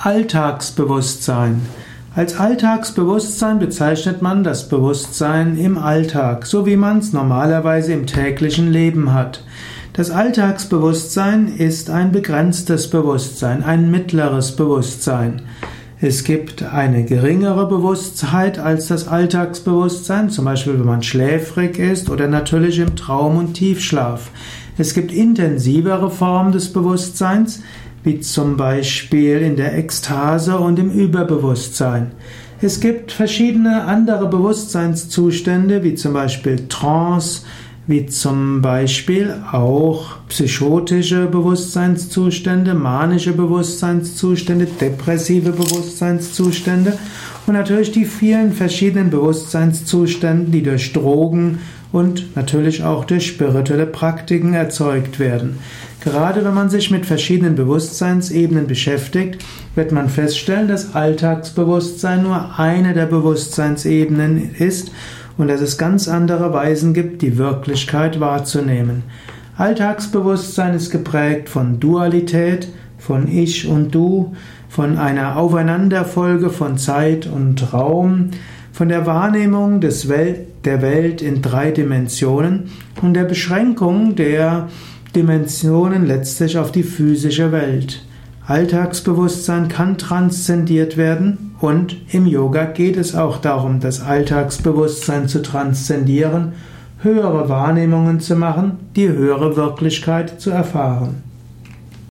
Alltagsbewusstsein. Als Alltagsbewusstsein bezeichnet man das Bewusstsein im Alltag, so wie man es normalerweise im täglichen Leben hat. Das Alltagsbewusstsein ist ein begrenztes Bewusstsein, ein mittleres Bewusstsein. Es gibt eine geringere Bewusstheit als das Alltagsbewusstsein, zum Beispiel wenn man schläfrig ist oder natürlich im Traum- und Tiefschlaf. Es gibt intensivere Formen des Bewusstseins, wie zum Beispiel in der Ekstase und im Überbewusstsein. Es gibt verschiedene andere Bewusstseinszustände, wie zum Beispiel Trance, wie zum Beispiel auch psychotische Bewusstseinszustände, manische Bewusstseinszustände, depressive Bewusstseinszustände und natürlich die vielen verschiedenen Bewusstseinszustände, die durch Drogen und natürlich auch durch spirituelle Praktiken erzeugt werden. Gerade wenn man sich mit verschiedenen Bewusstseinsebenen beschäftigt, wird man feststellen, dass Alltagsbewusstsein nur eine der Bewusstseinsebenen ist und dass es ganz andere Weisen gibt, die Wirklichkeit wahrzunehmen. Alltagsbewusstsein ist geprägt von Dualität, von Ich und Du, von einer Aufeinanderfolge von Zeit und Raum, von der Wahrnehmung des Welt, der Welt in drei Dimensionen und der Beschränkung der Dimensionen letztlich auf die physische Welt. Alltagsbewusstsein kann transzendiert werden und im Yoga geht es auch darum, das Alltagsbewusstsein zu transzendieren, höhere Wahrnehmungen zu machen, die höhere Wirklichkeit zu erfahren.